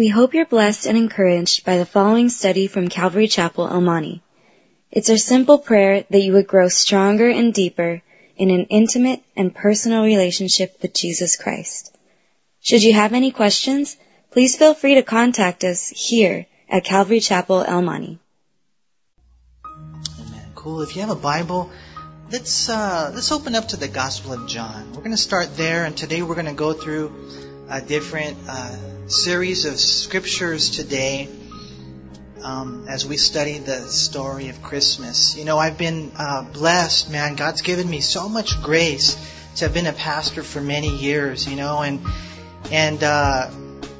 We hope you're blessed and encouraged by the following study from Calvary Chapel, El Monte. It's our simple prayer that you would grow stronger and deeper in an intimate and personal relationship with Jesus Christ. Should you have any questions, please feel free to contact us here at Calvary Chapel, El Monte. Amen. Cool. If you have a Bible, let's uh, let's open up to the Gospel of John. We're going to start there, and today we're going to go through a different uh, series of scriptures today um, as we study the story of Christmas. You know, I've been uh, blessed, man. God's given me so much grace to have been a pastor for many years. You know, and and uh,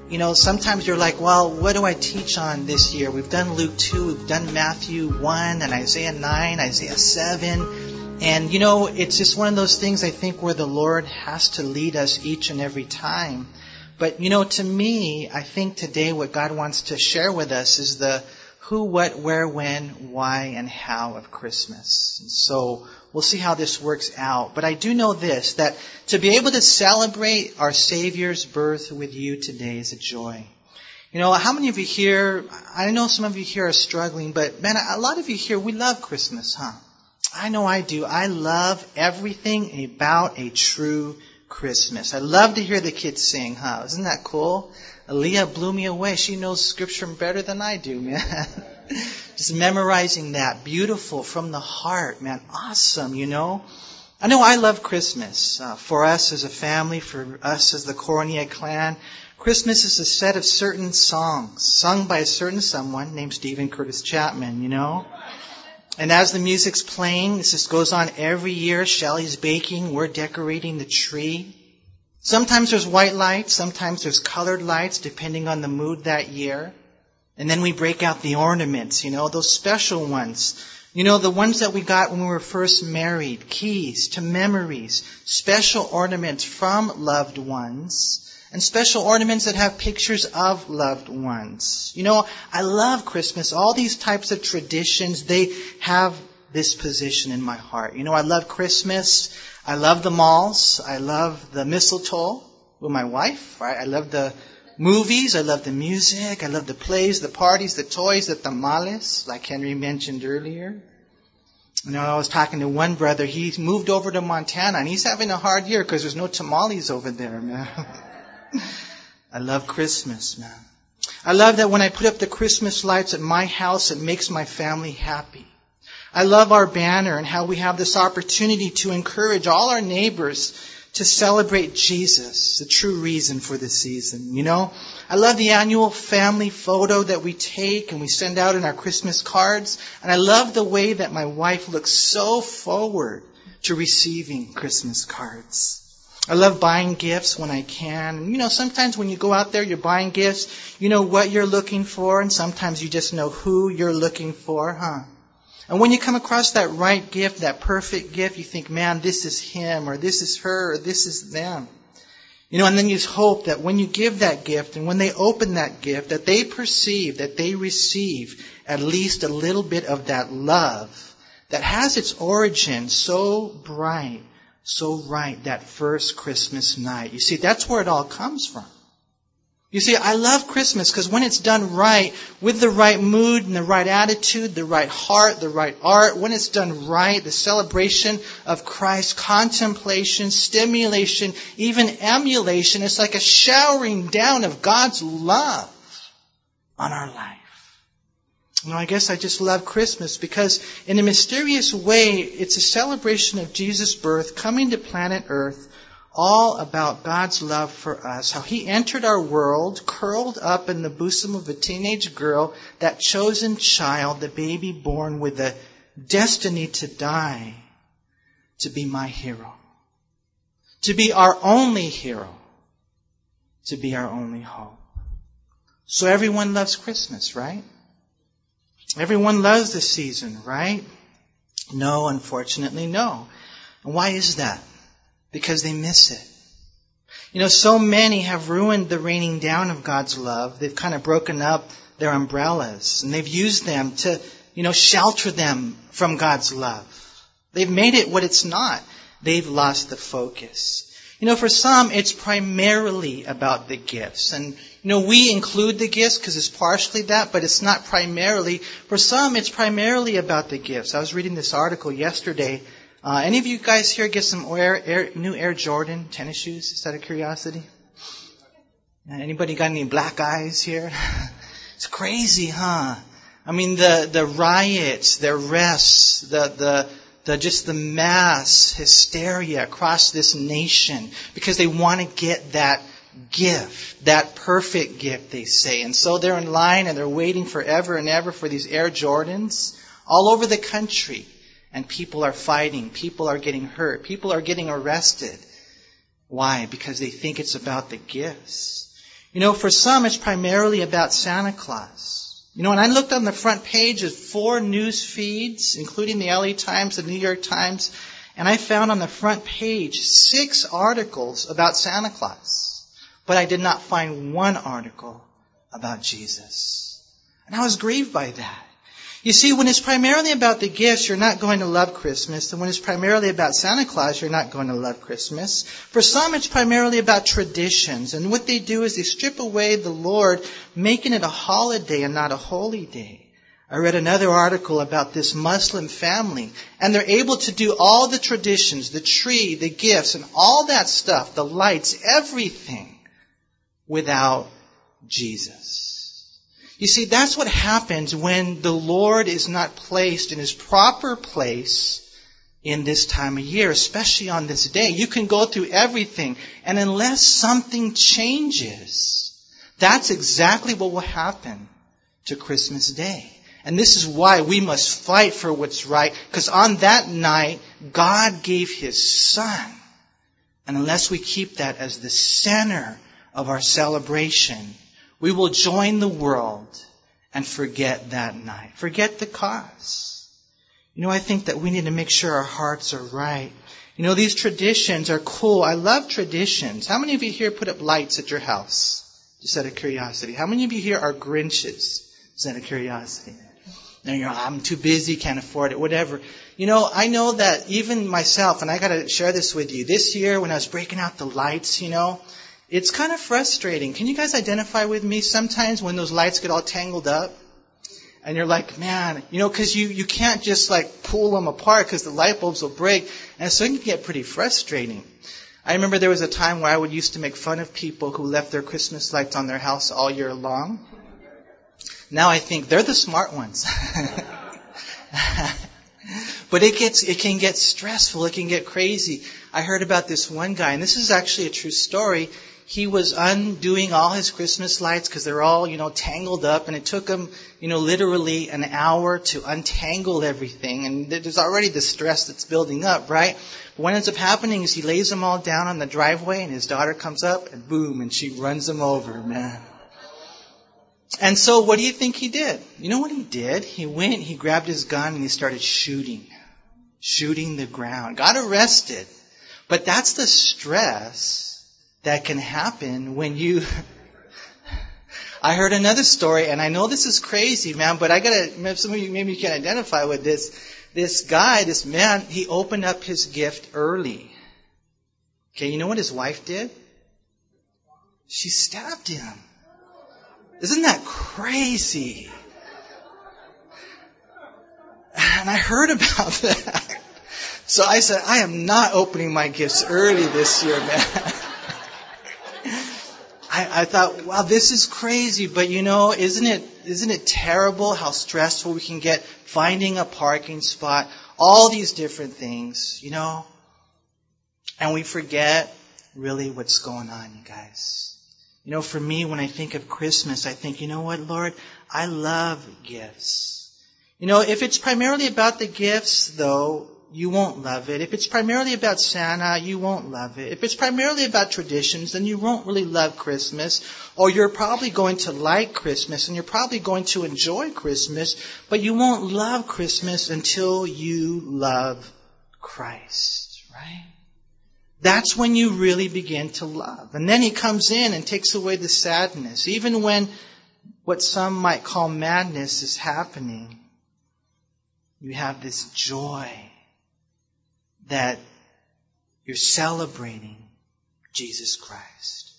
you know, sometimes you're like, well, what do I teach on this year? We've done Luke 2, we've done Matthew 1 and Isaiah 9, Isaiah 7. And, you know, it's just one of those things I think where the Lord has to lead us each and every time. But, you know, to me, I think today what God wants to share with us is the who, what, where, when, why, and how of Christmas. And so we'll see how this works out. But I do know this, that to be able to celebrate our Savior's birth with you today is a joy. You know, how many of you here, I know some of you here are struggling, but man, a lot of you here, we love Christmas, huh? I know I do. I love everything about a true Christmas. I love to hear the kids sing, huh? Isn't that cool? Aaliyah blew me away. She knows scripture better than I do, man. Just memorizing that. Beautiful from the heart, man. Awesome, you know? I know I love Christmas. Uh, for us as a family, for us as the Cornea clan, Christmas is a set of certain songs sung by a certain someone named Steven Curtis Chapman, you know? And as the music's playing, this just goes on every year. Shelly's baking, we're decorating the tree. Sometimes there's white lights, sometimes there's colored lights, depending on the mood that year. And then we break out the ornaments, you know, those special ones. You know, the ones that we got when we were first married, keys to memories, special ornaments from loved ones, and special ornaments that have pictures of loved ones. You know, I love Christmas. All these types of traditions, they have this position in my heart. You know, I love Christmas. I love the malls. I love the mistletoe with my wife, right? I love the movies. I love the music. I love the plays, the parties, the toys, the tamales, like Henry mentioned earlier. You know, I was talking to one brother. He moved over to Montana and he's having a hard year because there's no tamales over there, man. I love Christmas, man. I love that when I put up the Christmas lights at my house, it makes my family happy. I love our banner and how we have this opportunity to encourage all our neighbors to celebrate Jesus, the true reason for the season. You know, I love the annual family photo that we take and we send out in our Christmas cards. And I love the way that my wife looks so forward to receiving Christmas cards. I love buying gifts when I can. And You know, sometimes when you go out there, you're buying gifts, you know what you're looking for, and sometimes you just know who you're looking for, huh? And when you come across that right gift, that perfect gift, you think, man, this is him, or this is her, or this is them. You know, and then you just hope that when you give that gift and when they open that gift, that they perceive, that they receive at least a little bit of that love that has its origin so bright, so right that first Christmas night. You see, that's where it all comes from. You see, I love Christmas because when it's done right, with the right mood and the right attitude, the right heart, the right art, when it's done right, the celebration of Christ, contemplation, stimulation, even emulation, it's like a showering down of God's love on our life. Know, I guess I just love Christmas because in a mysterious way, it's a celebration of Jesus' birth coming to planet Earth all about God's love for us, how He entered our world, curled up in the bosom of a teenage girl, that chosen child, the baby born with the destiny to die, to be my hero, to be our only hero, to be our only hope. So everyone loves Christmas, right? Everyone loves the season, right? No, unfortunately, no. And why is that? because they miss it. You know, so many have ruined the raining down of God's love. They've kind of broken up their umbrellas and they've used them to, you know, shelter them from God's love. They've made it what it's not. They've lost the focus. You know, for some, it's primarily about the gifts. And, know, we include the gifts because it's partially that, but it's not primarily. For some, it's primarily about the gifts. I was reading this article yesterday. Uh, any of you guys here get some Air, Air, new Air Jordan tennis shoes? Is that a curiosity? Anybody got any black eyes here? it's crazy, huh? I mean, the, the riots, the arrests, the, the, the, just the mass hysteria across this nation because they want to get that gift, that perfect gift, they say. And so they're in line and they're waiting forever and ever for these Air Jordans all over the country. And people are fighting. People are getting hurt. People are getting arrested. Why? Because they think it's about the gifts. You know, for some, it's primarily about Santa Claus. You know, when I looked on the front page of four news feeds, including the LA Times, the New York Times, and I found on the front page six articles about Santa Claus. But I did not find one article about Jesus. And I was grieved by that. You see, when it's primarily about the gifts, you're not going to love Christmas. And when it's primarily about Santa Claus, you're not going to love Christmas. For some, it's primarily about traditions. And what they do is they strip away the Lord, making it a holiday and not a holy day. I read another article about this Muslim family, and they're able to do all the traditions, the tree, the gifts, and all that stuff, the lights, everything, without Jesus. You see, that's what happens when the Lord is not placed in his proper place in this time of year, especially on this day. You can go through everything, and unless something changes, that's exactly what will happen to Christmas Day. And this is why we must fight for what's right, because on that night, God gave His Son. And unless we keep that as the center of our celebration, we will join the world and forget that night. Forget the cause. You know, I think that we need to make sure our hearts are right. You know, these traditions are cool. I love traditions. How many of you here put up lights at your house? Just out of curiosity. How many of you here are Grinches? Just out of curiosity. And you're, I'm too busy, can't afford it, whatever. You know, I know that even myself, and I gotta share this with you, this year when I was breaking out the lights, you know, it's kind of frustrating. Can you guys identify with me sometimes when those lights get all tangled up? And you're like, man, you know, cause you, you can't just like pull them apart because the light bulbs will break. And so it can get pretty frustrating. I remember there was a time where I would used to make fun of people who left their Christmas lights on their house all year long. Now I think they're the smart ones. but it gets, it can get stressful. It can get crazy. I heard about this one guy, and this is actually a true story he was undoing all his Christmas lights because they're all, you know, tangled up and it took him, you know, literally an hour to untangle everything and there's already the stress that's building up, right? But what ends up happening is he lays them all down on the driveway and his daughter comes up and boom and she runs them over, man. And so what do you think he did? You know what he did? He went, he grabbed his gun and he started shooting. Shooting the ground. Got arrested. But that's the stress that can happen when you. I heard another story, and I know this is crazy, man, but I gotta, some of you, maybe you can identify with this. This guy, this man, he opened up his gift early. Okay, you know what his wife did? She stabbed him. Isn't that crazy? And I heard about that. So I said, I am not opening my gifts early this year, man. I, I thought, wow, this is crazy, but you know, isn't it, isn't it terrible how stressful we can get finding a parking spot, all these different things, you know? And we forget really what's going on, you guys. You know, for me, when I think of Christmas, I think, you know what, Lord? I love gifts. You know, if it's primarily about the gifts, though, you won't love it. If it's primarily about Santa, you won't love it. If it's primarily about traditions, then you won't really love Christmas. Or you're probably going to like Christmas and you're probably going to enjoy Christmas, but you won't love Christmas until you love Christ, right? That's when you really begin to love. And then he comes in and takes away the sadness. Even when what some might call madness is happening, you have this joy that you're celebrating Jesus Christ.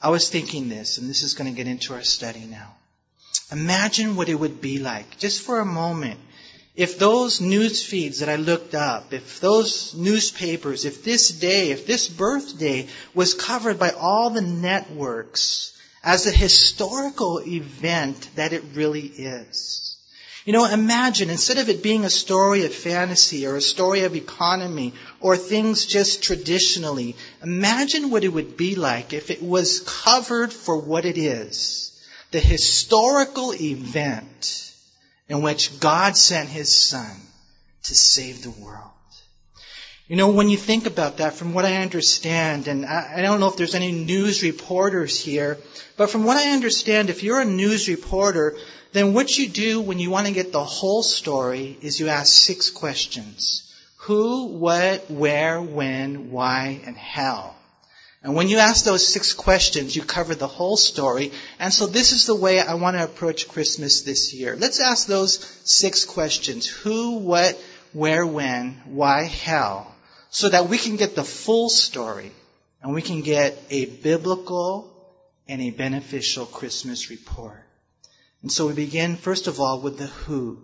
I was thinking this, and this is going to get into our study now. Imagine what it would be like, just for a moment, if those news feeds that I looked up, if those newspapers, if this day, if this birthday was covered by all the networks as a historical event that it really is. You know, imagine instead of it being a story of fantasy or a story of economy or things just traditionally, imagine what it would be like if it was covered for what it is. The historical event in which God sent His Son to save the world. You know, when you think about that, from what I understand, and I, I, don't know if there's any news reporters here, but from what I understand, if you're a news reporter, then what you do when you want to get the whole story is you ask six questions. Who, what, where, when, why, and how. And when you ask those six questions, you cover the whole story. And so this is the way I want to approach Christmas this year. Let's ask those six questions. Who, what, where, when, why, how. So that we can get the full story and we can get a biblical and a beneficial Christmas report. And so we begin, first of all, with the who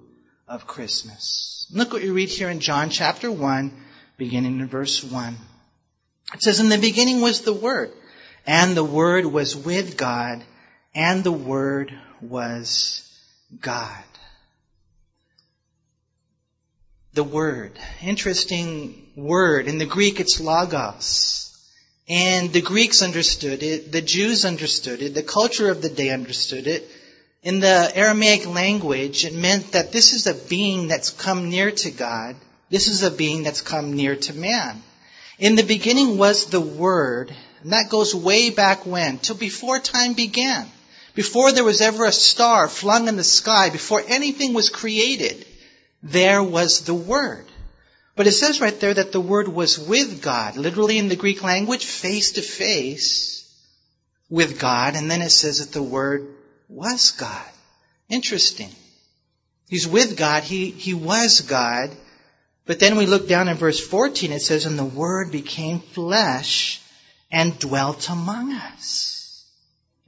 of Christmas. Look what you read here in John chapter 1, beginning in verse 1. It says, In the beginning was the Word, and the Word was with God, and the Word was God. The Word. Interesting word. In the Greek, it's logos. And the Greeks understood it, the Jews understood it, the culture of the day understood it. In the Aramaic language, it meant that this is a being that's come near to God. This is a being that's come near to man. In the beginning was the Word, and that goes way back when, till before time began. Before there was ever a star flung in the sky, before anything was created, there was the Word. But it says right there that the Word was with God, literally in the Greek language, face to face with God, and then it says that the Word was God. Interesting. He's with God. He, he was God. But then we look down in verse 14. It says, And the Word became flesh and dwelt among us.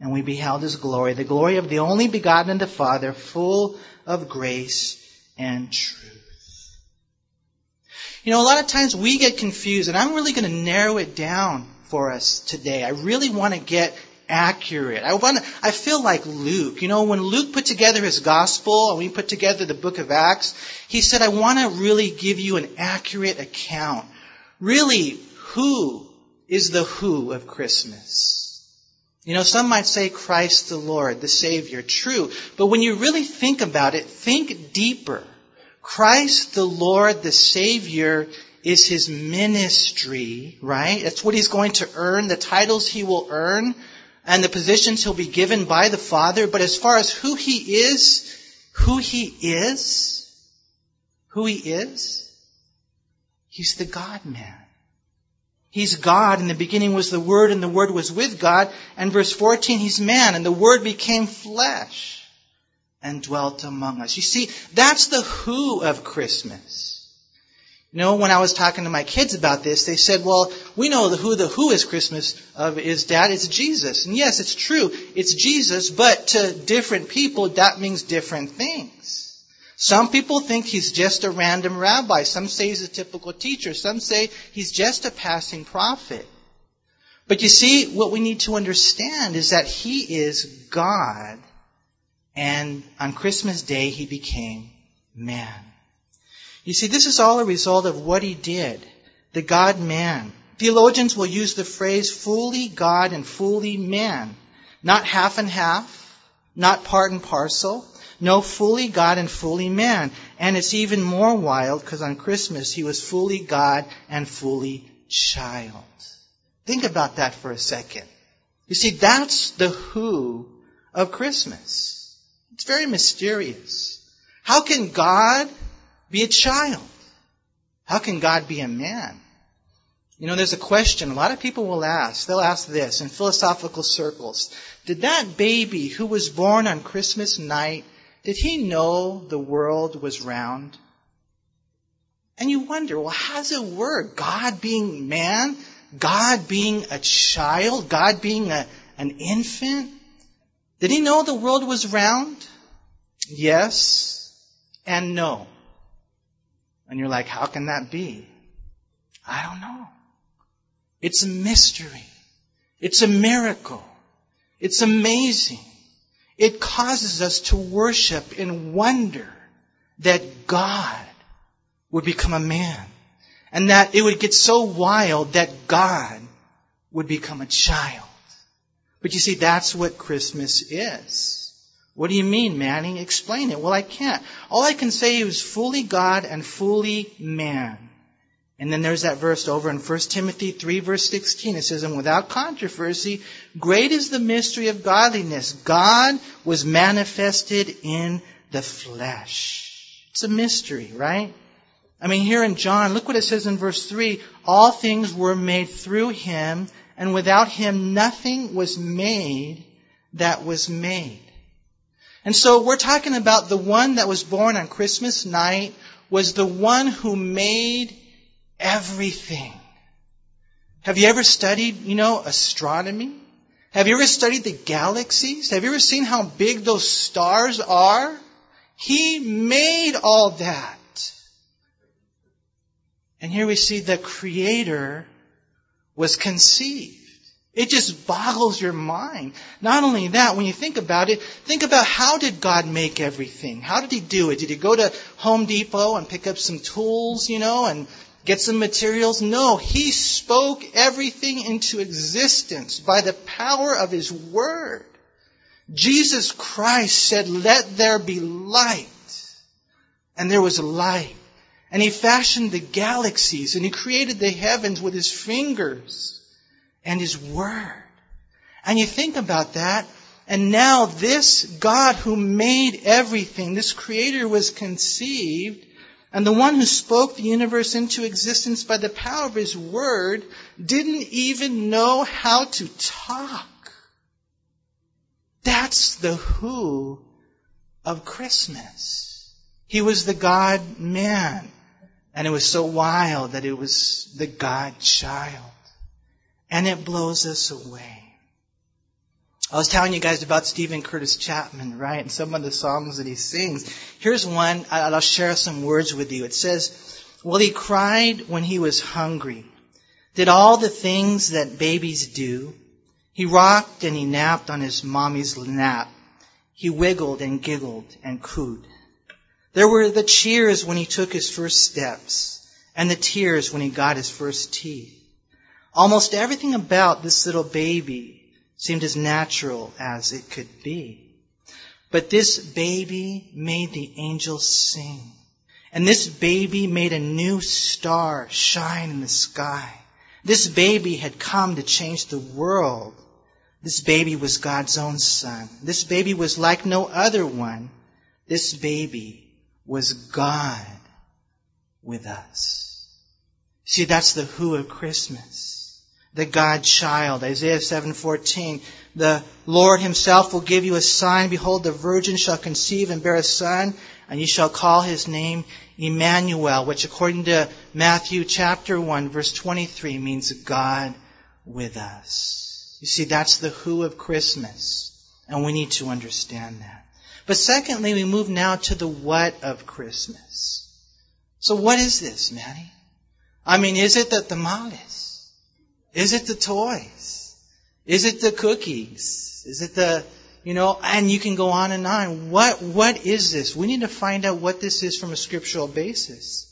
And we beheld His glory, the glory of the only begotten of the Father, full of grace and truth. You know, a lot of times we get confused, and I'm really going to narrow it down for us today. I really want to get accurate. I want to, I feel like Luke. You know, when Luke put together his gospel and we put together the book of Acts, he said, I want to really give you an accurate account. Really, who is the who of Christmas? You know, some might say Christ the Lord, the Savior. True. But when you really think about it, think deeper. Christ the Lord, the Savior, is his ministry, right? That's what he's going to earn, the titles he will earn and the positions he'll be given by the Father, but as far as who he is, who he is, who he is, he's the God man. He's God. In the beginning was the Word, and the Word was with God. And verse 14, he's man, and the Word became flesh and dwelt among us. You see, that's the who of Christmas. You know, when I was talking to my kids about this, they said, well, we know the who the who is Christmas of is dad, it's Jesus. And yes, it's true, it's Jesus, but to different people, that means different things. Some people think he's just a random rabbi. Some say he's a typical teacher. Some say he's just a passing prophet. But you see, what we need to understand is that he is God, and on Christmas Day he became man. You see, this is all a result of what he did, the God man. Theologians will use the phrase fully God and fully man. Not half and half, not part and parcel. No, fully God and fully man. And it's even more wild because on Christmas he was fully God and fully child. Think about that for a second. You see, that's the who of Christmas. It's very mysterious. How can God be a child? How can God be a man? You know, there's a question a lot of people will ask. They'll ask this in philosophical circles. Did that baby who was born on Christmas night, did he know the world was round? And you wonder, well, how does it work? God being man, God being a child, God being a, an infant? Did he know the world was round? Yes and no. And you're like, how can that be? I don't know. It's a mystery. It's a miracle. It's amazing. It causes us to worship in wonder that God would become a man and that it would get so wild that God would become a child. But you see, that's what Christmas is. What do you mean, Manny? Explain it. Well, I can't. All I can say is fully God and fully man. And then there's that verse over in 1 Timothy 3 verse 16. It says, And without controversy, great is the mystery of godliness. God was manifested in the flesh. It's a mystery, right? I mean, here in John, look what it says in verse 3. All things were made through him, and without him nothing was made that was made. And so we're talking about the one that was born on Christmas night was the one who made everything. Have you ever studied, you know, astronomy? Have you ever studied the galaxies? Have you ever seen how big those stars are? He made all that. And here we see the Creator was conceived. It just boggles your mind. Not only that, when you think about it, think about how did God make everything? How did He do it? Did He go to Home Depot and pick up some tools, you know, and get some materials? No, He spoke everything into existence by the power of His Word. Jesus Christ said, let there be light. And there was light. And He fashioned the galaxies and He created the heavens with His fingers and His Word. And you think about that, and now this God who made everything, this Creator was conceived, and the one who spoke the universe into existence by the power of His Word didn't even know how to talk. That's the who of Christmas. He was the God man. And it was so wild that it was the God child and it blows us away. I was telling you guys about Steven Curtis Chapman, right? And some of the songs that he sings. Here's one, I'll share some words with you. It says, Well, he cried when he was hungry, did all the things that babies do. He rocked and he napped on his mommy's lap. He wiggled and giggled and cooed. There were the cheers when he took his first steps, and the tears when he got his first teeth. Almost everything about this little baby seemed as natural as it could be. But this baby made the angels sing. And this baby made a new star shine in the sky. This baby had come to change the world. This baby was God's own son. This baby was like no other one. This baby was God with us. See, that's the who of Christmas the God child. Isaiah 7:14. The Lord himself will give you a sign. Behold, the virgin shall conceive and bear a son, and you shall call his name Emmanuel, which according to Matthew chapter 1 verse 23 means God with us. You see, that's the who of Christmas, and we need to understand that. But secondly, we move now to the what of Christmas. So what is this, Maddie? I mean, is it that the tamales? Is it the toys? Is it the cookies? Is it the, you know, and you can go on and on. What, what is this? We need to find out what this is from a scriptural basis.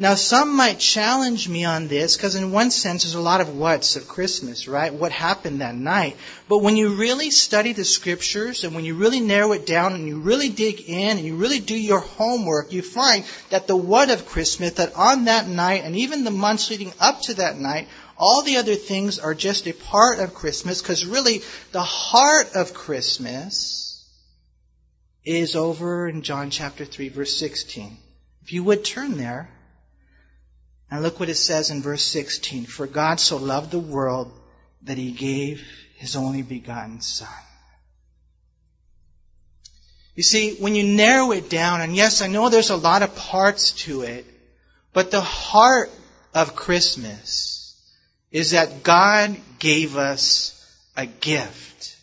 Now, some might challenge me on this because, in one sense, there's a lot of what's of Christmas, right? What happened that night. But when you really study the scriptures and when you really narrow it down and you really dig in and you really do your homework, you find that the what of Christmas, that on that night and even the months leading up to that night, all the other things are just a part of Christmas because really the heart of Christmas is over in John chapter 3 verse 16. If you would turn there and look what it says in verse 16. For God so loved the world that he gave his only begotten son. You see, when you narrow it down, and yes, I know there's a lot of parts to it, but the heart of Christmas is that God gave us a gift.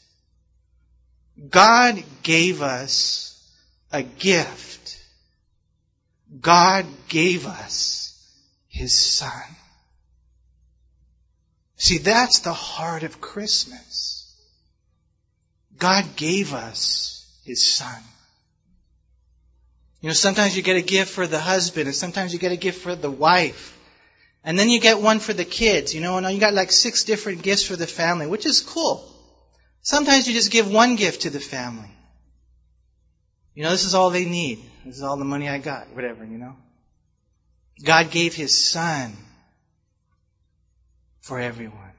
God gave us a gift. God gave us His Son. See, that's the heart of Christmas. God gave us His Son. You know, sometimes you get a gift for the husband, and sometimes you get a gift for the wife. And then you get one for the kids, you know, and you got like six different gifts for the family, which is cool. Sometimes you just give one gift to the family. You know, this is all they need. This is all the money I got, whatever, you know. God gave His Son for everyone.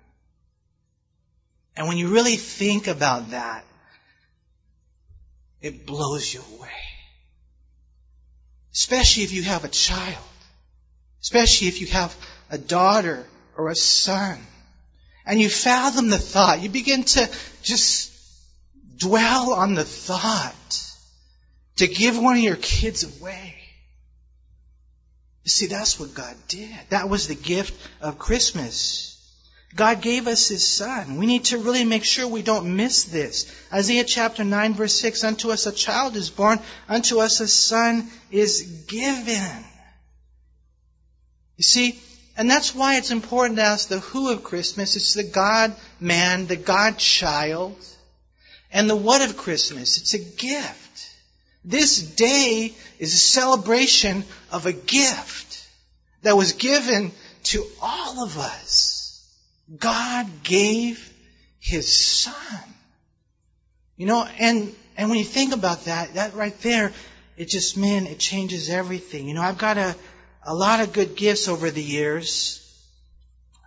And when you really think about that, it blows you away. Especially if you have a child. Especially if you have a daughter or a son. And you fathom the thought. You begin to just dwell on the thought to give one of your kids away. You see, that's what God did. That was the gift of Christmas. God gave us His Son. We need to really make sure we don't miss this. Isaiah chapter 9 verse 6, Unto us a child is born, unto us a son is given. You see, and that's why it's important to ask the who of Christmas. It's the God man, the God child. And the what of Christmas? It's a gift. This day is a celebration of a gift that was given to all of us. God gave His Son. You know, and, and when you think about that, that right there, it just, man, it changes everything. You know, I've got a, a lot of good gifts over the years.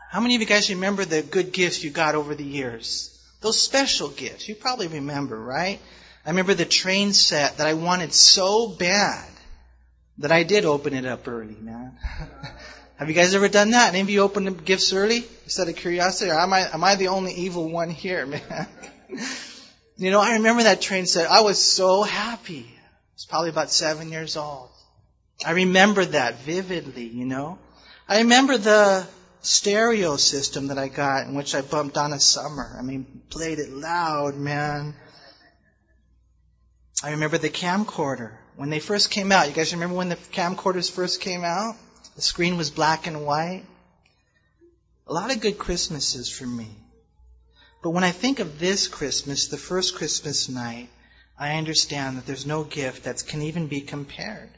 How many of you guys remember the good gifts you got over the years? Those special gifts. You probably remember, right? I remember the train set that I wanted so bad that I did open it up early, man. Have you guys ever done that? Any of you opened gifts early? Just out of curiosity? Or am I, am I the only evil one here, man? you know, I remember that train set. I was so happy. I was probably about seven years old. I remember that vividly, you know. I remember the stereo system that I got in which I bumped on a summer. I mean, played it loud, man. I remember the camcorder. When they first came out, you guys remember when the camcorders first came out? The screen was black and white. A lot of good Christmases for me. But when I think of this Christmas, the first Christmas night, I understand that there's no gift that can even be compared.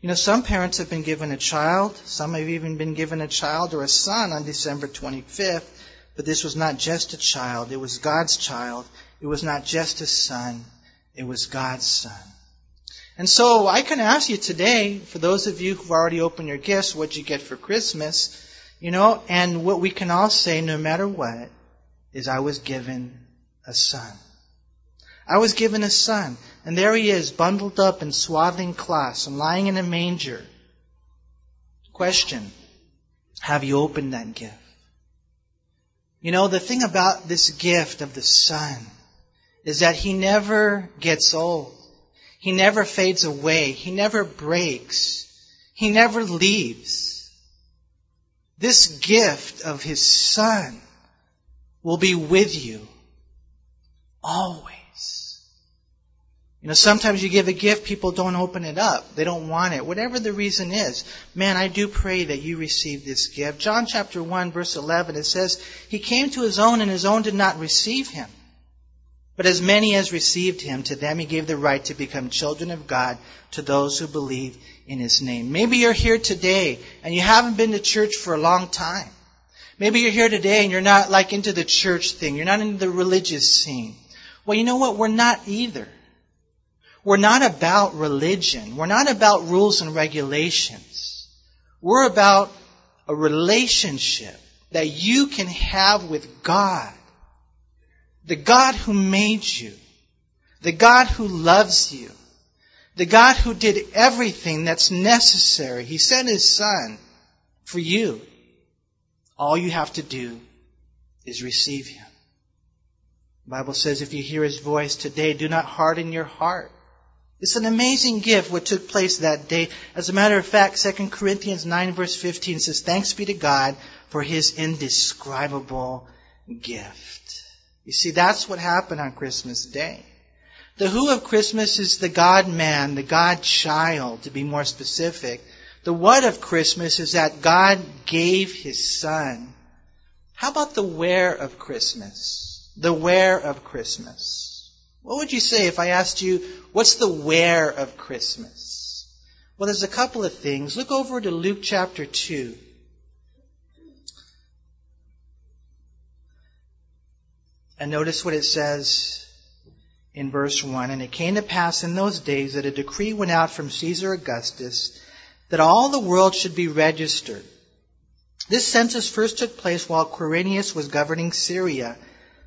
You know, some parents have been given a child. Some have even been given a child or a son on December 25th. But this was not just a child. It was God's child. It was not just a son. It was God's son. And so I can ask you today, for those of you who've already opened your gifts, what you get for Christmas, you know, and what we can all say no matter what is I was given a son. I was given a son. And there he is, bundled up in swaddling cloths and lying in a manger. Question. Have you opened that gift? You know, the thing about this gift of the son is that he never gets old. He never fades away. He never breaks. He never leaves. This gift of His Son will be with you always. You know, sometimes you give a gift, people don't open it up. They don't want it. Whatever the reason is. Man, I do pray that you receive this gift. John chapter 1 verse 11, it says, He came to His own and His own did not receive Him. But as many as received him, to them he gave the right to become children of God to those who believe in his name. Maybe you're here today and you haven't been to church for a long time. Maybe you're here today and you're not like into the church thing. You're not into the religious scene. Well, you know what? We're not either. We're not about religion. We're not about rules and regulations. We're about a relationship that you can have with God the God who made you, the God who loves you, the God who did everything that's necessary. He sent His Son for you. All you have to do is receive Him. The Bible says if you hear His voice today, do not harden your heart It's an amazing gift what took place that day. As a matter of fact, 2 Corinthians 9 verse 15 says, Thanks be to God for his indescribable gift. You see, that's what happened on Christmas Day. The who of Christmas is the God man, the God child, to be more specific. The what of Christmas is that God gave his son. How about the where of Christmas? The where of Christmas. What would you say if I asked you, what's the where of Christmas? Well, there's a couple of things. Look over to Luke chapter 2. And notice what it says in verse 1. And it came to pass in those days that a decree went out from Caesar Augustus that all the world should be registered. This census first took place while Quirinius was governing Syria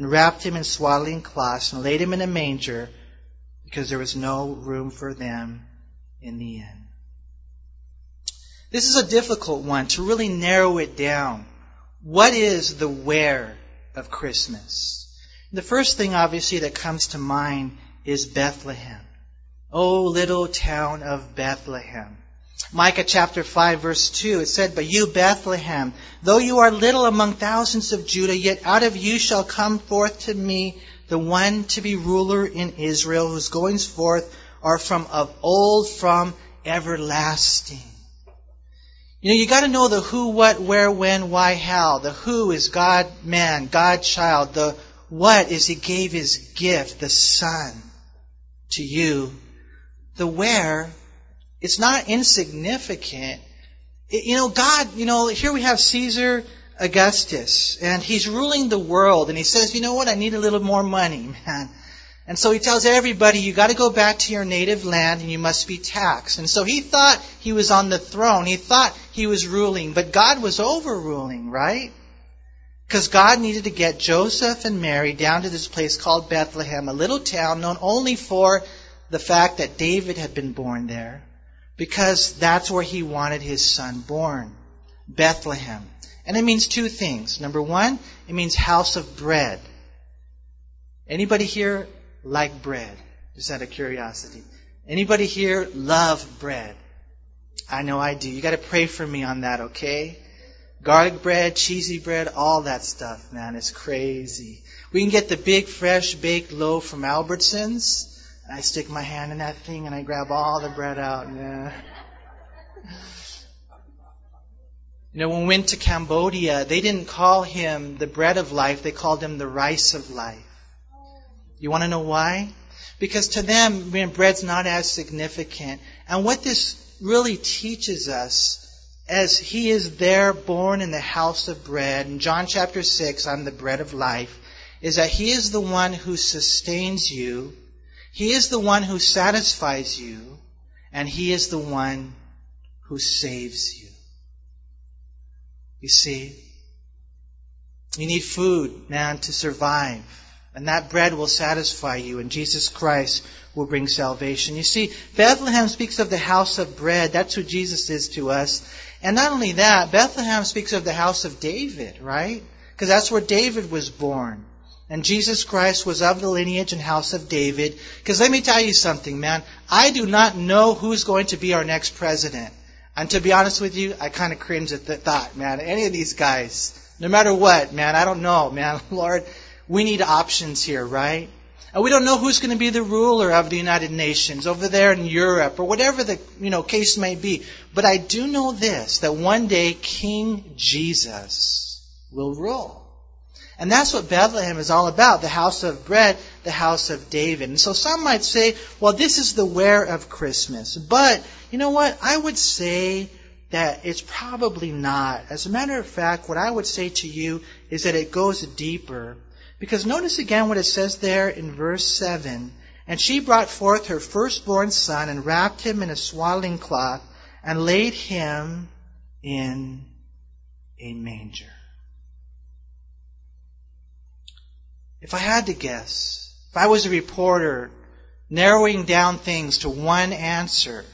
and wrapped him in swaddling cloths, and laid him in a manger, because there was no room for them in the inn. This is a difficult one to really narrow it down. What is the where of Christmas? The first thing, obviously, that comes to mind is Bethlehem. Oh, little town of Bethlehem. Micah chapter 5 verse 2, it said, But you, Bethlehem, though you are little among thousands of Judah, yet out of you shall come forth to me the one to be ruler in Israel, whose goings forth are from of old, from everlasting. You know, you gotta know the who, what, where, when, why, how. The who is God man, God child. The what is He gave His gift, the Son, to you. The where it's not insignificant. You know, God, you know, here we have Caesar Augustus, and he's ruling the world, and he says, you know what, I need a little more money, man. And so he tells everybody, you gotta go back to your native land and you must be taxed. And so he thought he was on the throne. He thought he was ruling, but God was overruling, right? Because God needed to get Joseph and Mary down to this place called Bethlehem, a little town known only for the fact that David had been born there because that's where he wanted his son born. Bethlehem. And it means two things. Number one, it means house of bread. Anybody here like bread? Just out of curiosity. Anybody here love bread? I know I do. You gotta pray for me on that, okay? Garlic bread, cheesy bread, all that stuff, man. It's crazy. We can get the big fresh baked loaf from Albertsons. I stick my hand in that thing and I grab all the bread out. You know, when we went to Cambodia, they didn't call him the bread of life, they called him the rice of life. You want to know why? Because to them, bread's not as significant. And what this really teaches us, as he is there born in the house of bread, in John chapter 6, I'm the bread of life, is that he is the one who sustains you he is the one who satisfies you, and He is the one who saves you. You see, you need food, man, to survive. And that bread will satisfy you, and Jesus Christ will bring salvation. You see, Bethlehem speaks of the house of bread. That's who Jesus is to us. And not only that, Bethlehem speaks of the house of David, right? Because that's where David was born. And Jesus Christ was of the lineage and house of David. Because let me tell you something, man. I do not know who's going to be our next president. And to be honest with you, I kind of cringe at the thought, man. Any of these guys, no matter what, man, I don't know, man. Lord, we need options here, right? And we don't know who's going to be the ruler of the United Nations over there in Europe or whatever the you know case may be. But I do know this that one day King Jesus will rule. And that's what Bethlehem is all about the house of bread, the house of David. And so some might say, well, this is the where of Christmas. But, you know what? I would say that it's probably not. As a matter of fact, what I would say to you is that it goes deeper. Because notice again what it says there in verse 7. And she brought forth her firstborn son and wrapped him in a swaddling cloth and laid him in a manger. If I had to guess, if I was a reporter narrowing down things to one answer,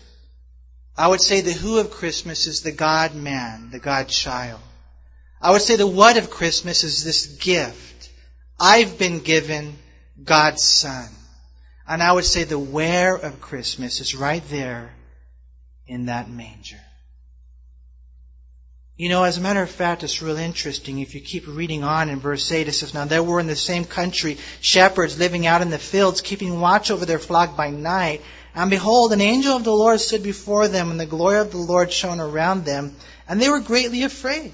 I would say the who of Christmas is the God man, the God child. I would say the what of Christmas is this gift. I've been given God's Son. And I would say the where of Christmas is right there in that manger. You know, as a matter of fact, it's real interesting. If you keep reading on in verse 8, it says, Now there were in the same country shepherds living out in the fields, keeping watch over their flock by night. And behold, an angel of the Lord stood before them, and the glory of the Lord shone around them, and they were greatly afraid.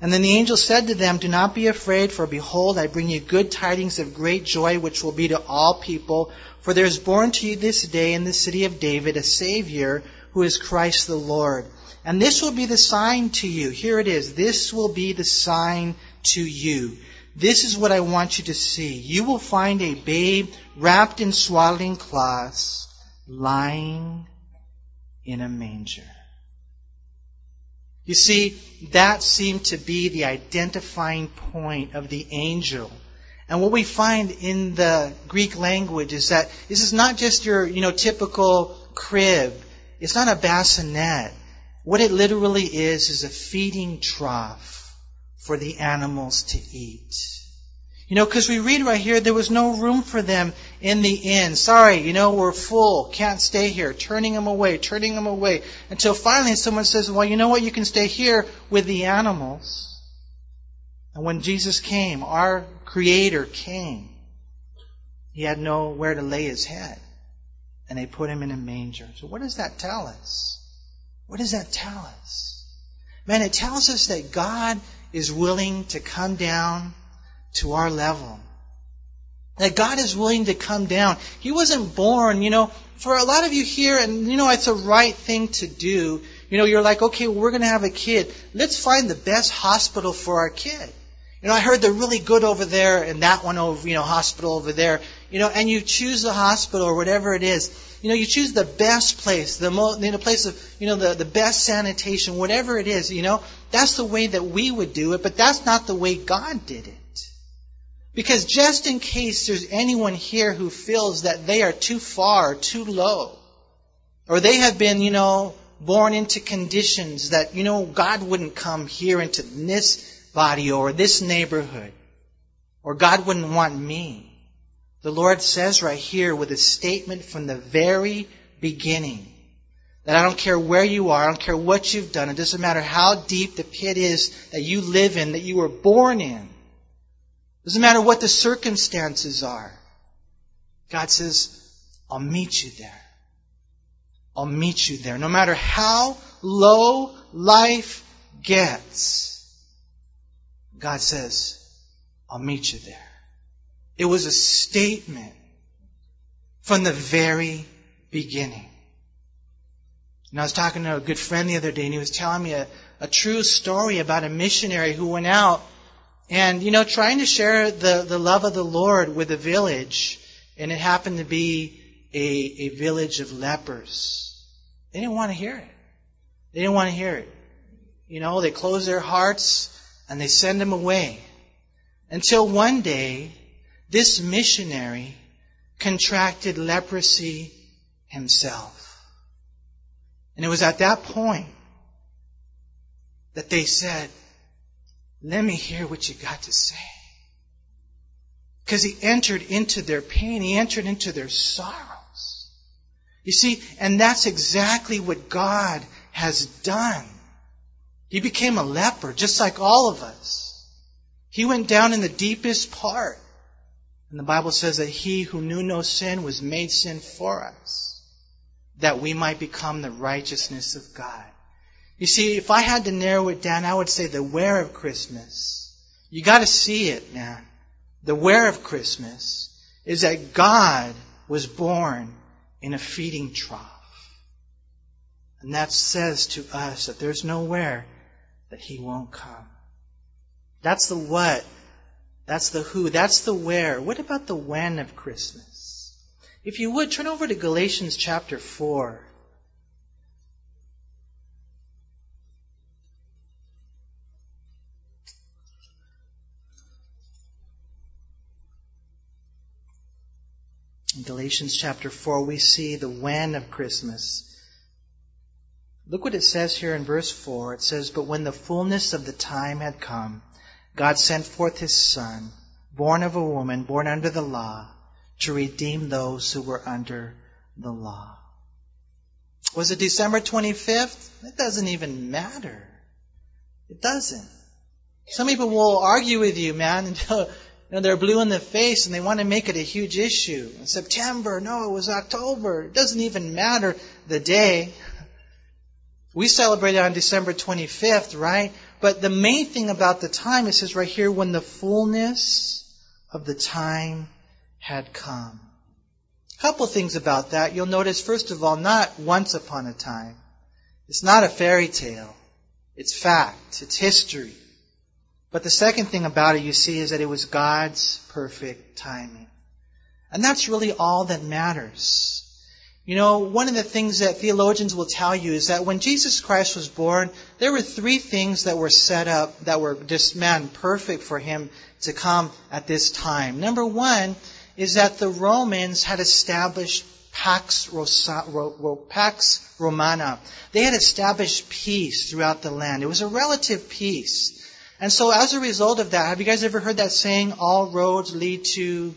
And then the angel said to them, Do not be afraid, for behold, I bring you good tidings of great joy, which will be to all people. For there is born to you this day in the city of David a Savior, who is Christ the Lord. And this will be the sign to you. Here it is. This will be the sign to you. This is what I want you to see. You will find a babe wrapped in swaddling cloths, lying in a manger. You see, that seemed to be the identifying point of the angel. And what we find in the Greek language is that this is not just your, you know, typical crib. It's not a bassinet. What it literally is, is a feeding trough for the animals to eat. You know, because we read right here, there was no room for them in the inn. Sorry, you know, we're full, can't stay here. Turning them away, turning them away. Until finally someone says, well, you know what, you can stay here with the animals. And when Jesus came, our Creator came, He had nowhere to lay His head. And they put Him in a manger. So what does that tell us? What does that tell us? Man, it tells us that God is willing to come down to our level. That God is willing to come down. He wasn't born, you know, for a lot of you here, and you know, it's a right thing to do. You know, you're like, okay, well, we're going to have a kid. Let's find the best hospital for our kid. You know, I heard they're really good over there and that one over, you know, hospital over there. You know, and you choose the hospital or whatever it is. You know, you choose the best place, the most, you know, place of, you know, the, the best sanitation, whatever it is, you know. That's the way that we would do it, but that's not the way God did it. Because just in case there's anyone here who feels that they are too far, too low, or they have been, you know, born into conditions that, you know, God wouldn't come here into this body or this neighborhood, or God wouldn't want me. The Lord says right here with a statement from the very beginning that I don't care where you are, I don't care what you've done, it doesn't matter how deep the pit is that you live in, that you were born in. It doesn't matter what the circumstances are. God says, I'll meet you there. I'll meet you there. No matter how low life gets, God says, I'll meet you there. It was a statement from the very beginning. And I was talking to a good friend the other day, and he was telling me a, a true story about a missionary who went out and, you know, trying to share the, the love of the Lord with a village. And it happened to be a, a village of lepers. They didn't want to hear it. They didn't want to hear it. You know, they closed their hearts and they send him away. Until one day, this missionary contracted leprosy himself. And it was at that point that they said, let me hear what you got to say. Because he entered into their pain. He entered into their sorrows. You see, and that's exactly what God has done. He became a leper, just like all of us. He went down in the deepest part. And the Bible says that he who knew no sin was made sin for us, that we might become the righteousness of God. You see, if I had to narrow it down, I would say the where of Christmas. You gotta see it, man. The where of Christmas is that God was born in a feeding trough. And that says to us that there's nowhere that He won't come. That's the what. That's the who. That's the where. What about the when of Christmas? If you would, turn over to Galatians chapter 4. In Galatians chapter 4, we see the when of Christmas. Look what it says here in verse 4. It says, But when the fullness of the time had come, God sent forth his Son, born of a woman, born under the law, to redeem those who were under the law. Was it December 25th? It doesn't even matter. It doesn't. Some people will argue with you, man, until you know, they're blue in the face and they want to make it a huge issue. In September, no, it was October. It doesn't even matter the day. We celebrated on December 25th, right? But the main thing about the time, it says right here, when the fullness of the time had come. A couple things about that. You'll notice, first of all, not once upon a time. It's not a fairy tale. It's fact. It's history. But the second thing about it you see is that it was God's perfect timing. And that's really all that matters. You know, one of the things that theologians will tell you is that when Jesus Christ was born, there were three things that were set up that were just, man, perfect for him to come at this time. Number one is that the Romans had established Pax, Pax Romana. They had established peace throughout the land. It was a relative peace. And so as a result of that, have you guys ever heard that saying, all roads lead to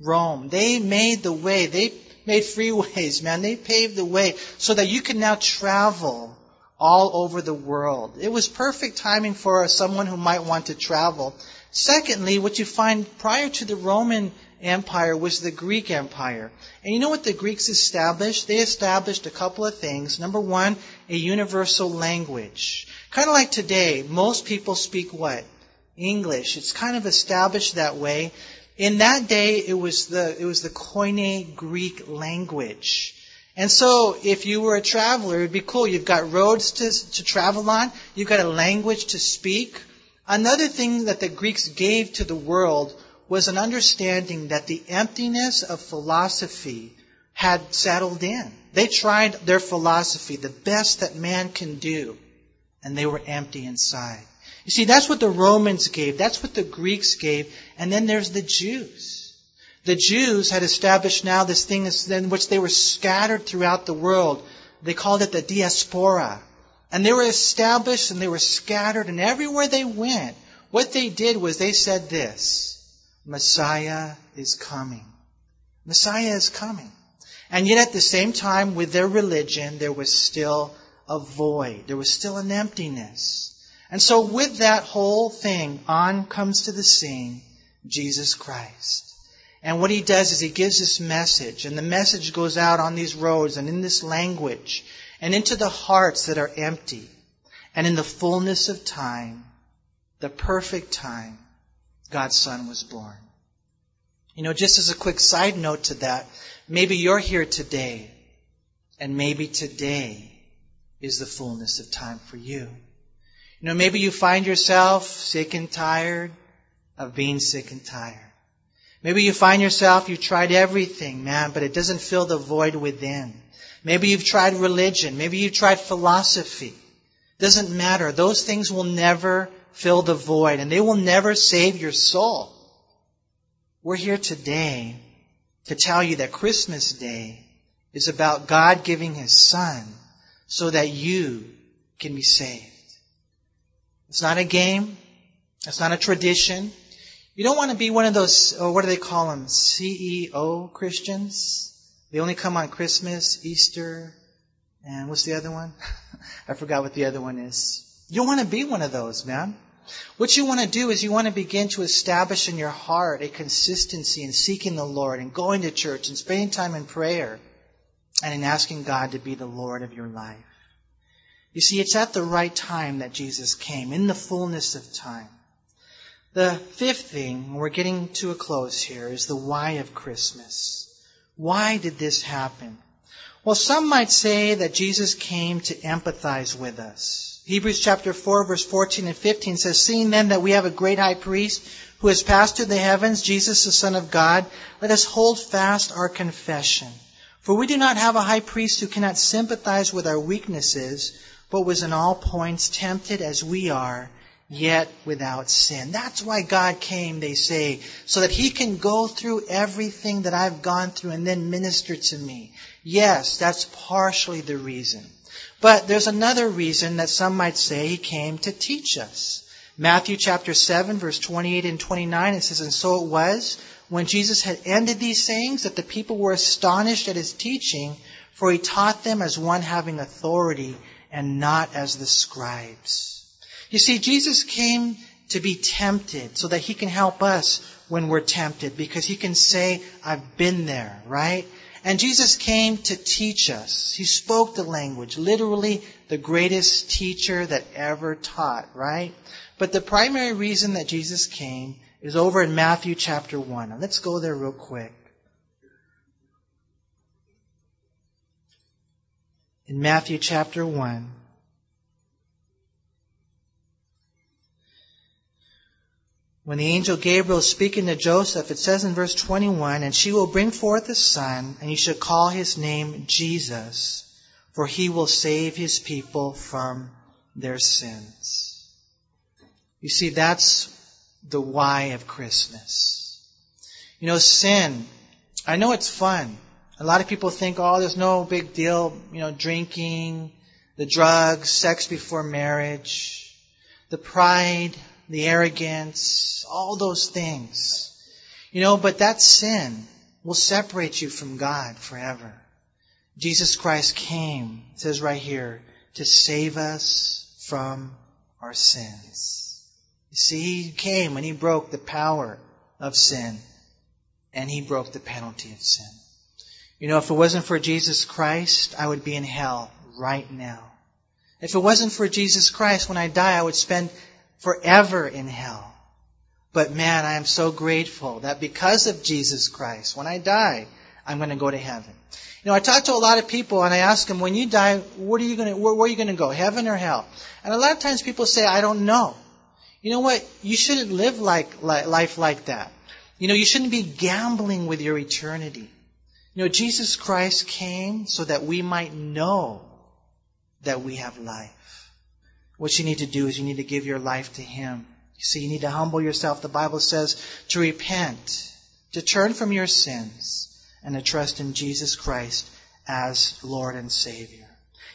Rome? They made the way. They made freeways, man. They paved the way so that you can now travel all over the world. It was perfect timing for someone who might want to travel. Secondly, what you find prior to the Roman Empire was the Greek Empire. And you know what the Greeks established? They established a couple of things. Number one, a universal language. Kind of like today, most people speak what? English. It's kind of established that way. In that day, it was the, it was the Koine Greek language. And so, if you were a traveler, it'd be cool. You've got roads to, to travel on. You've got a language to speak. Another thing that the Greeks gave to the world was an understanding that the emptiness of philosophy had settled in. They tried their philosophy, the best that man can do and they were empty inside. You see, that's what the Romans gave. That's what the Greeks gave. And then there's the Jews. The Jews had established now this thing in which they were scattered throughout the world. They called it the diaspora. And they were established and they were scattered and everywhere they went, what they did was they said this, Messiah is coming. Messiah is coming. And yet at the same time, with their religion, there was still a void. There was still an emptiness. And so with that whole thing, on comes to the scene Jesus Christ. And what he does is he gives this message, and the message goes out on these roads and in this language and into the hearts that are empty. And in the fullness of time, the perfect time, God's Son was born. You know, just as a quick side note to that, maybe you're here today, and maybe today is the fullness of time for you. You know, maybe you find yourself sick and tired of being sick and tired. Maybe you find yourself, you've tried everything, man, but it doesn't fill the void within. Maybe you've tried religion. Maybe you've tried philosophy. Doesn't matter. Those things will never fill the void and they will never save your soul. We're here today to tell you that Christmas Day is about God giving His Son so that you can be saved. It's not a game. It's not a tradition. You don't want to be one of those, or what do they call them? CEO Christians. They only come on Christmas, Easter, and what's the other one? I forgot what the other one is. You don't want to be one of those, man. What you want to do is you want to begin to establish in your heart a consistency in seeking the Lord and going to church and spending time in prayer and in asking God to be the Lord of your life. You see, it's at the right time that Jesus came, in the fullness of time. The fifth thing, we're getting to a close here, is the why of Christmas. Why did this happen? Well, some might say that Jesus came to empathize with us. Hebrews chapter 4 verse 14 and 15 says, Seeing then that we have a great high priest who has passed through the heavens, Jesus the Son of God, let us hold fast our confession. For we do not have a high priest who cannot sympathize with our weaknesses, but was in all points tempted as we are, yet without sin. That's why God came, they say, so that He can go through everything that I've gone through and then minister to me. Yes, that's partially the reason. But there's another reason that some might say He came to teach us. Matthew chapter 7 verse 28 and 29, it says, And so it was, when Jesus had ended these sayings, that the people were astonished at His teaching, for He taught them as one having authority and not as the scribes. You see, Jesus came to be tempted so that he can help us when we're tempted because he can say, I've been there, right? And Jesus came to teach us. He spoke the language, literally the greatest teacher that ever taught, right? But the primary reason that Jesus came is over in Matthew chapter 1. Now let's go there real quick. In Matthew chapter 1, When the angel Gabriel is speaking to Joseph, it says in verse 21, And she will bring forth a son, and you shall call his name Jesus, for he will save his people from their sins. You see, that's the why of Christmas. You know, sin, I know it's fun. A lot of people think, oh, there's no big deal, you know, drinking, the drugs, sex before marriage, the pride, the arrogance, all those things. You know, but that sin will separate you from God forever. Jesus Christ came, says right here, to save us from our sins. You see, He came and He broke the power of sin and He broke the penalty of sin. You know, if it wasn't for Jesus Christ, I would be in hell right now. If it wasn't for Jesus Christ, when I die, I would spend forever in hell. But man, I am so grateful that because of Jesus Christ, when I die, I'm going to go to heaven. You know, I talk to a lot of people and I ask them, when you die, what are you going to, where, where are you going to go, heaven or hell? And a lot of times people say, I don't know. You know what? You shouldn't live like, like life like that. You know, you shouldn't be gambling with your eternity. You know, Jesus Christ came so that we might know that we have life. What you need to do is you need to give your life to Him. You see, you need to humble yourself. The Bible says to repent, to turn from your sins, and to trust in Jesus Christ as Lord and Savior.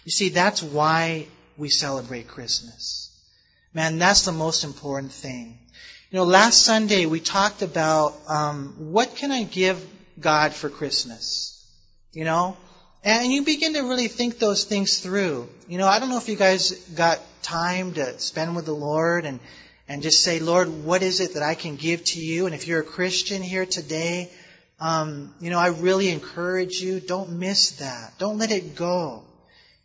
You see, that's why we celebrate Christmas. Man, that's the most important thing. You know, last Sunday we talked about um, what can I give God for Christmas? You know, and you begin to really think those things through. You know, I don't know if you guys got time to spend with the Lord and, and just say, Lord, what is it that I can give to you? And if you're a Christian here today, um, you know, I really encourage you, don't miss that. Don't let it go.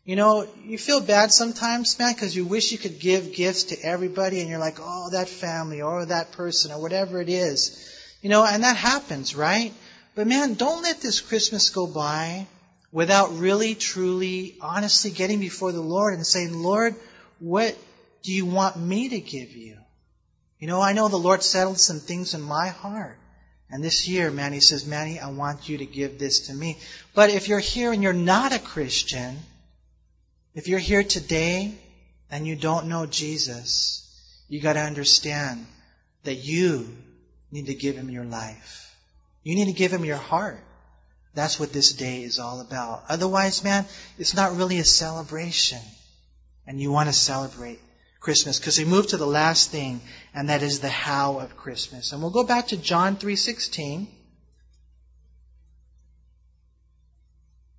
You know, you feel bad sometimes, man, because you wish you could give gifts to everybody and you're like, oh, that family or that person or whatever it is. You know, and that happens, right? But man, don't let this Christmas go by without really, truly, honestly getting before the Lord and saying, Lord, what do you want me to give you? You know, I know the Lord settled some things in my heart. And this year, man, he says, Manny, I want you to give this to me. But if you're here and you're not a Christian, if you're here today and you don't know Jesus, you gotta understand that you need to give him your life. You need to give him your heart. That's what this day is all about. Otherwise, man, it's not really a celebration. And you want to celebrate Christmas because we move to the last thing, and that is the how of Christmas. And we'll go back to John 3:16.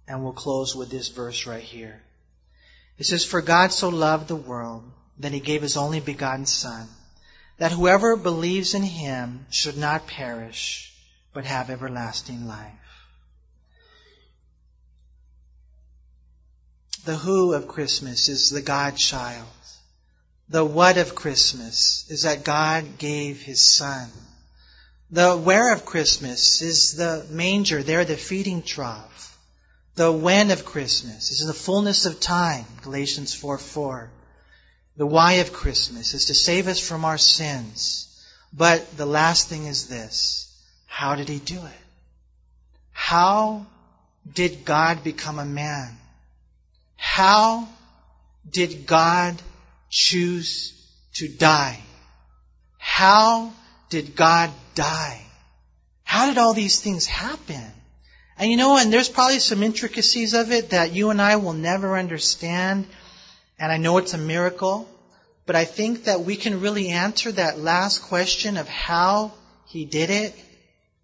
And we'll close with this verse right here. It says, For God so loved the world that he gave his only begotten Son, that whoever believes in him should not perish, but have everlasting life. The who of Christmas is the God child. The what of Christmas is that God gave His Son. The where of Christmas is the manger, there the feeding trough. The when of Christmas is the fullness of time, Galatians 4 4. The why of Christmas is to save us from our sins. But the last thing is this. How did he do it? How did God become a man? How did God choose to die? How did God die? How did all these things happen? And you know, and there's probably some intricacies of it that you and I will never understand. And I know it's a miracle. But I think that we can really answer that last question of how he did it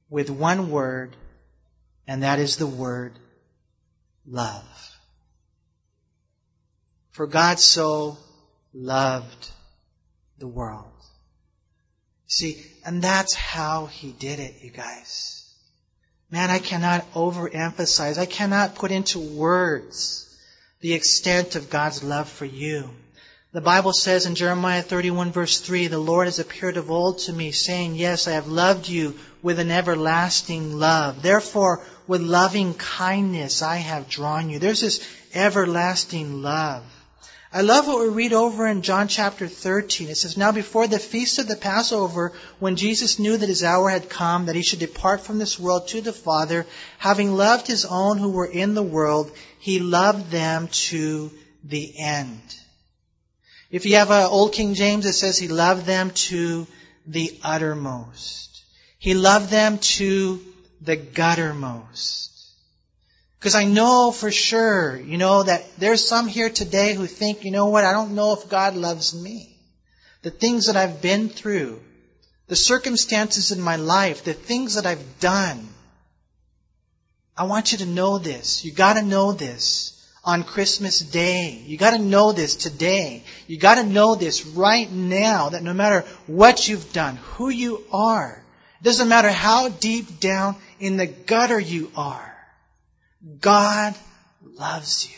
with one word, and that is the word love. For God so loved the world. See, and that's how he did it, you guys. Man, I cannot overemphasize, I cannot put into words the extent of God's love for you. The Bible says in Jeremiah 31 verse 3, the Lord has appeared of old to me, saying, Yes, I have loved you with an everlasting love. Therefore, with loving kindness I have drawn you. There's this everlasting love. I love what we read over in John chapter 13. It says, Now before the feast of the Passover, when Jesus knew that his hour had come, that he should depart from this world to the Father, having loved his own who were in the world, he loved them to the end. If you have an old King James, it says he loved them to the uttermost. He loved them to the guttermost. Because I know for sure, you know, that there's some here today who think, you know what, I don't know if God loves me. The things that I've been through, the circumstances in my life, the things that I've done. I want you to know this. You gotta know this on Christmas Day. You gotta know this today. You gotta know this right now that no matter what you've done, who you are, it doesn't matter how deep down in the gutter you are, God loves you.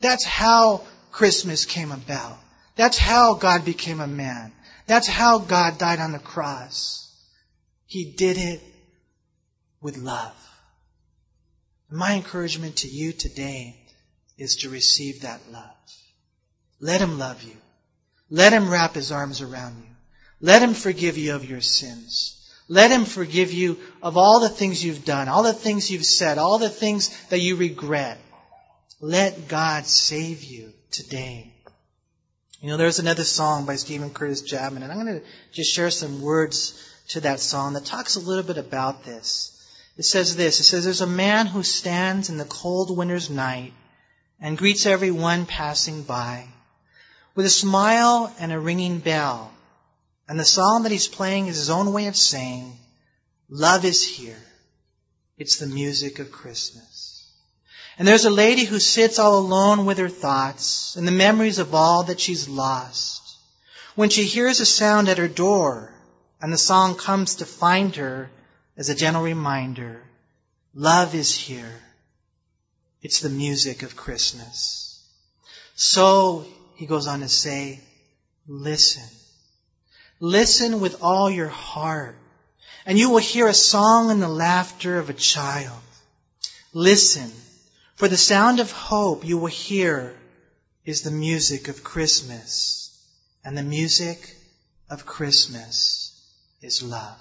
That's how Christmas came about. That's how God became a man. That's how God died on the cross. He did it with love. My encouragement to you today is to receive that love. Let Him love you. Let Him wrap His arms around you. Let Him forgive you of your sins. Let Him forgive you of all the things you've done, all the things you've said, all the things that you regret. Let God save you today. You know, there's another song by Steven Curtis Chapman, and I'm going to just share some words to that song that talks a little bit about this. It says this, it says, there's a man who stands in the cold winter's night and greets everyone passing by with a smile and a ringing bell. And the song that he's playing is his own way of saying, love is here. It's the music of Christmas. And there's a lady who sits all alone with her thoughts and the memories of all that she's lost. When she hears a sound at her door and the song comes to find her as a gentle reminder, love is here. It's the music of Christmas. So, he goes on to say, listen. Listen with all your heart, and you will hear a song and the laughter of a child. Listen, for the sound of hope you will hear is the music of Christmas, and the music of Christmas is love.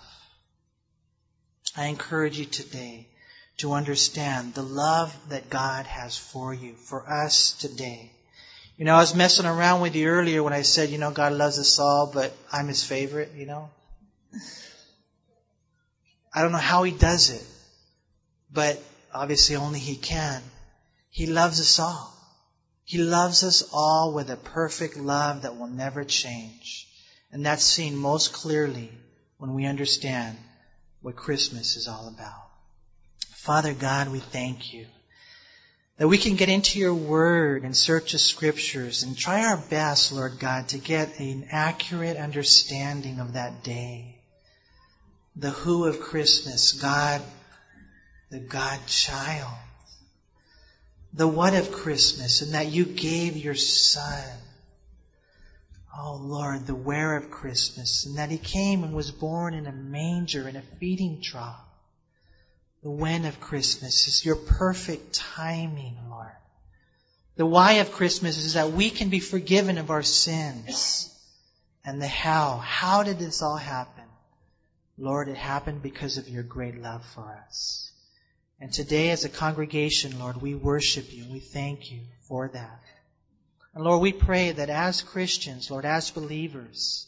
I encourage you today to understand the love that God has for you, for us today. You know, I was messing around with you earlier when I said, you know, God loves us all, but I'm his favorite, you know. I don't know how he does it, but obviously only he can. He loves us all. He loves us all with a perfect love that will never change. And that's seen most clearly when we understand what Christmas is all about. Father God, we thank you that we can get into your word and search the scriptures and try our best, Lord God, to get an accurate understanding of that day. The who of Christmas, God, the God child. The what of Christmas, and that you gave your son. Oh Lord, the where of Christmas, and that he came and was born in a manger, in a feeding trough the when of Christmas is your perfect timing, Lord. The why of Christmas is that we can be forgiven of our sins. And the how. How did this all happen? Lord, it happened because of your great love for us. And today as a congregation, Lord, we worship you. We thank you for that. And Lord, we pray that as Christians, Lord, as believers,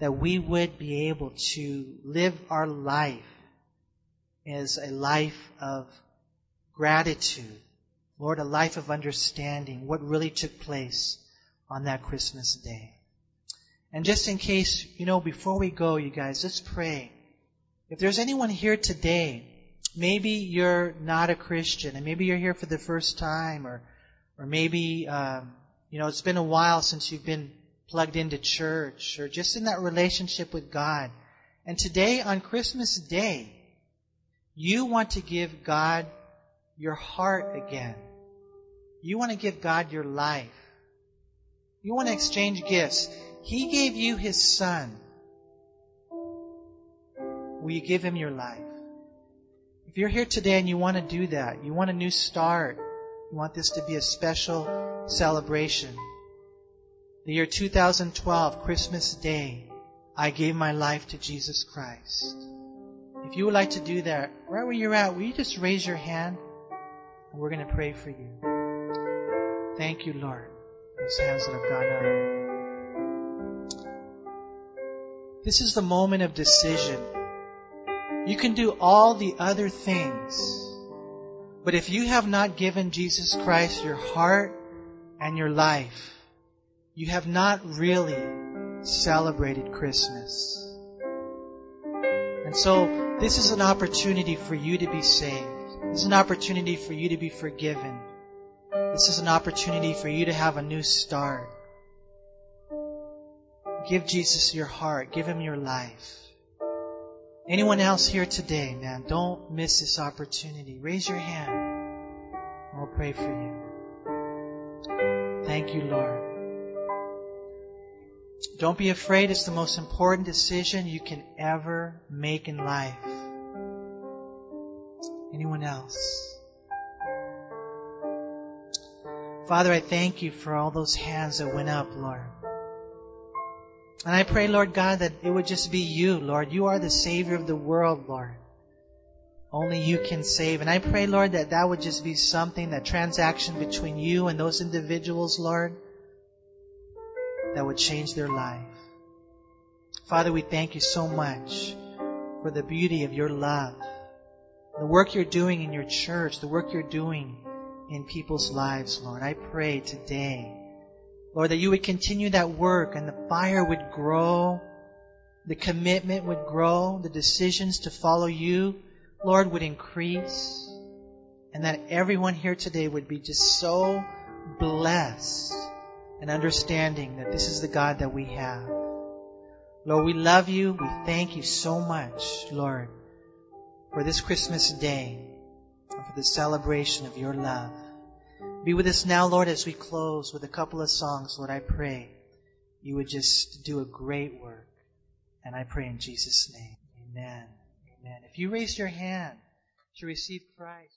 that we would be able to live our life as a life of gratitude. Lord, a life of understanding what really took place on that Christmas day. And just in case, you know, before we go, you guys, let's pray. If there's anyone here today, maybe you're not a Christian, and maybe you're here for the first time, or, or maybe, um, you know, it's been a while since you've been plugged into church, or just in that relationship with God. And today, on Christmas Day, you want to give God your heart again. You want to give God your life. You want to exchange gifts. He gave you His Son. Will you give Him your life? If you're here today and you want to do that, you want a new start, you want this to be a special celebration. The year 2012, Christmas Day, I gave my life to Jesus Christ. If you would like to do that, right where you're at, will you just raise your hand? And we're going to pray for you. Thank you, Lord. Those hands that have gone up. This is the moment of decision. You can do all the other things. But if you have not given Jesus Christ your heart and your life, you have not really celebrated Christmas. And so, this is an opportunity for you to be saved. This is an opportunity for you to be forgiven. This is an opportunity for you to have a new start. Give Jesus your heart. Give Him your life. Anyone else here today, man, don't miss this opportunity. Raise your hand. And we'll pray for you. Thank you, Lord. Don't be afraid. It's the most important decision you can ever make in life. Anyone else? Father, I thank you for all those hands that went up, Lord. And I pray, Lord God, that it would just be you, Lord. You are the Savior of the world, Lord. Only you can save. And I pray, Lord, that that would just be something, that transaction between you and those individuals, Lord, that would change their life. Father, we thank you so much for the beauty of your love, the work you're doing in your church, the work you're doing in people's lives, Lord. I pray today Lord, that you would continue that work and the fire would grow, the commitment would grow, the decisions to follow you, Lord, would increase, and that everyone here today would be just so blessed and understanding that this is the God that we have. Lord, we love you. We thank you so much, Lord, for this Christmas day and for the celebration of your love. Be with us now, Lord, as we close with a couple of songs. Lord, I pray you would just do a great work. And I pray in Jesus' name. Amen. Amen. If you raise your hand to receive Christ.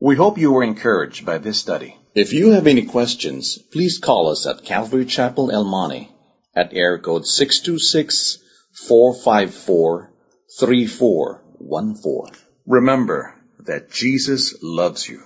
We hope you were encouraged by this study. If you have any questions, please call us at Calvary Chapel El Monte at air code 626 454 3414. Remember, that Jesus loves you.